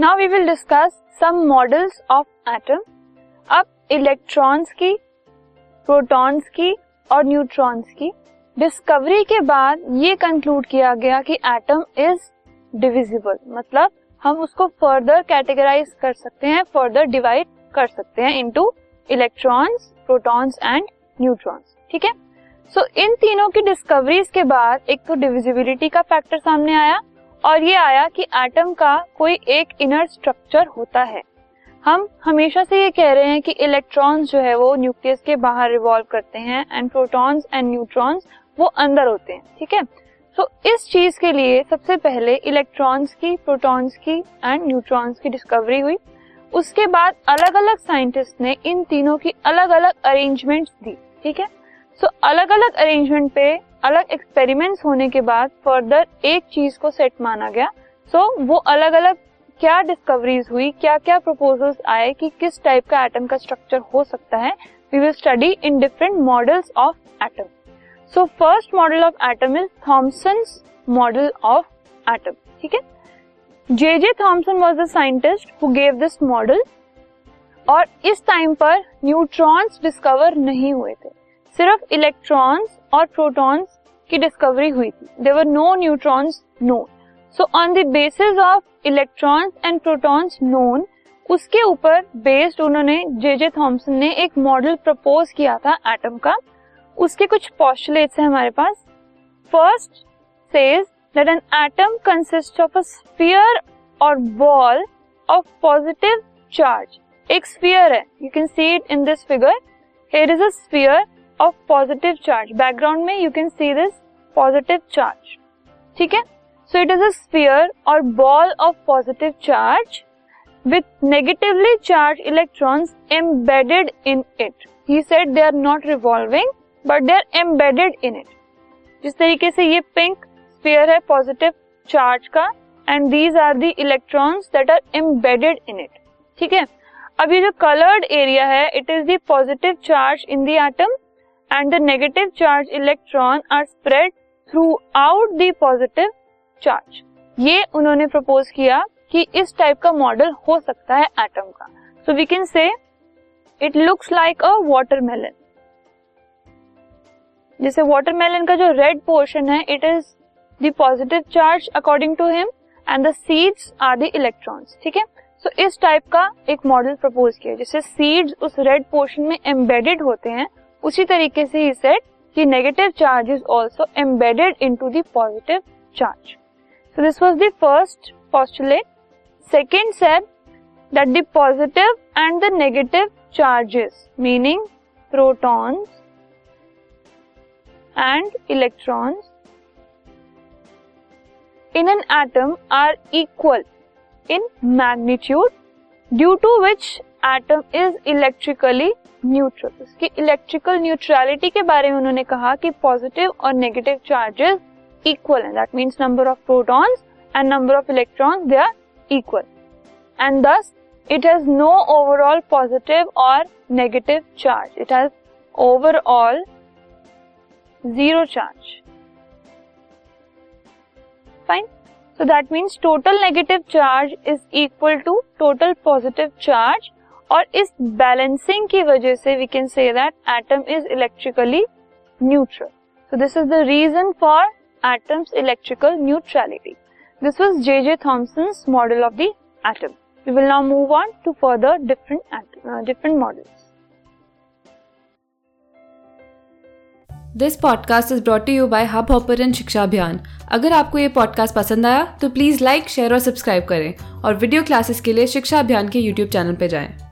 Now we will discuss some models of atom अब electrons की protons की और न्यूट्रॉन्स की। डिस्कवरी के बाद ये कंक्लूड किया गया कि एटम इज़ डिविजिबल मतलब हम उसको फर्दर कैटेगराइज कर सकते हैं फर्दर डिवाइड कर सकते हैं into electrons protons and neutrons ठीक है? सो इन तीनों की डिस्कवरीज के बाद एक तो डिविजिबिलिटी का फैक्टर सामने आया। और ये आया कि एटम का कोई एक इनर स्ट्रक्चर होता है। हम हमेशा से ये कह रहे हैं कि इलेक्ट्रॉन्स जो है वो न्यूक्लियस के बाहर रिवॉल्व करते हैं एंड प्रोटॉन्स एंड न्यूट्रॉन्स वो अंदर होते हैं ठीक है? सो so, इस चीज़ के लिए सबसे पहले इलेक्ट्रॉन्स की प्रोटॉन्स की एंड न्यूट्रॉन्स की डिस्कवरी हुई। उसके बाद अलग अलग साइंटिस्ट ने इन तीनों की अलग अलग अरेंजमेंट दी ठीक है? सो so, अलग अलग अरेंजमेंट पे अलग एक्सपेरिमेंट्स होने के बाद फर्दर एक चीज़ को सेट माना गया। सो so, वो अलग अलग क्या डिस्कवरीज हुई क्या क्या प्रपोजल्स आए कि किस टाइप का एटम का स्ट्रक्चर हो सकता है we will study in different models of atom so first model of atom is Thomson model of atom ठीक है? J J Thomson was the scientist who gave this model और इस time पर neutrons discover नहीं हुए थे। सिर्फ़ electrons और प्रोटॉन्स की डिस्कवरी हुई थी. There no neutrons known so on the basis of electrons and protons known उसके ऊपर बेस्ड उन्होंने जे जे थॉमसन ने एक मॉडल प्रपोज किया था एटम का. उसके कुछ पॉस्टुलेट्स हैं हमारे पास. First says that an atom consist of a sphere और बॉल ऑफ़ पॉजिटिव चार्ज एक स्फीयर है. You can see it in this figure here is a sphere of positive charge background में you can see this positive charge ठीक है? So it is a sphere और ball of positive charge with negatively charged electrons embedded in it he said they are not revolving but they are embedded in it जिस तरीके से ये pink sphere है positive charge का and these are the electrons that are embedded in it ठीक है? अब ये जो कलर्ड एरिया है it is the positive charge in the atom and the negative charge electron are spread throughout the positive charge ये उन्होंने propose किया कि इस टाइप का मॉडल हो सकता है एटम का। So we can say it looks like a watermelon जैसे वाटरमेलन का जो रेड पोर्शन है it is the positive charge according to him and the seeds are the electrons ठीक है? सो इस टाइप का एक मॉडल प्रपोज किया जैसे सीड्स उस रेड पोर्शन में एम्बेडेड होते हैं उसी तरीके से ही सेट कि negative charge is also embedded into positive charge so this was the first postulate second said that the positive and the negative charges meaning protons and electrons, in an atom are equal in magnitude due to which atom is electrically neutral इसकी electrical neutrality के बारे में उन्होंने कहा कि positive और negative charges equal है। That means number of protons and number of electrons they are equal and thus it has no overall positive और negative charge it has overall zero charge fine so that means total negative charge is equal to total positive charge और इस balancing की वजह से we can से that atom is electrically neutral so this is the reason for atoms electrical neutrality this was J J Thomson model of the atom we will now move on to further different different models this podcast is brought you by Hubhopper Shiksha Abhiyan अगर आपको ये podcast पसंद आया तो please like share और subscribe करें और video classes के लिए शिक्षा अभियान के यूट्यूब चैनल पर जाएँ।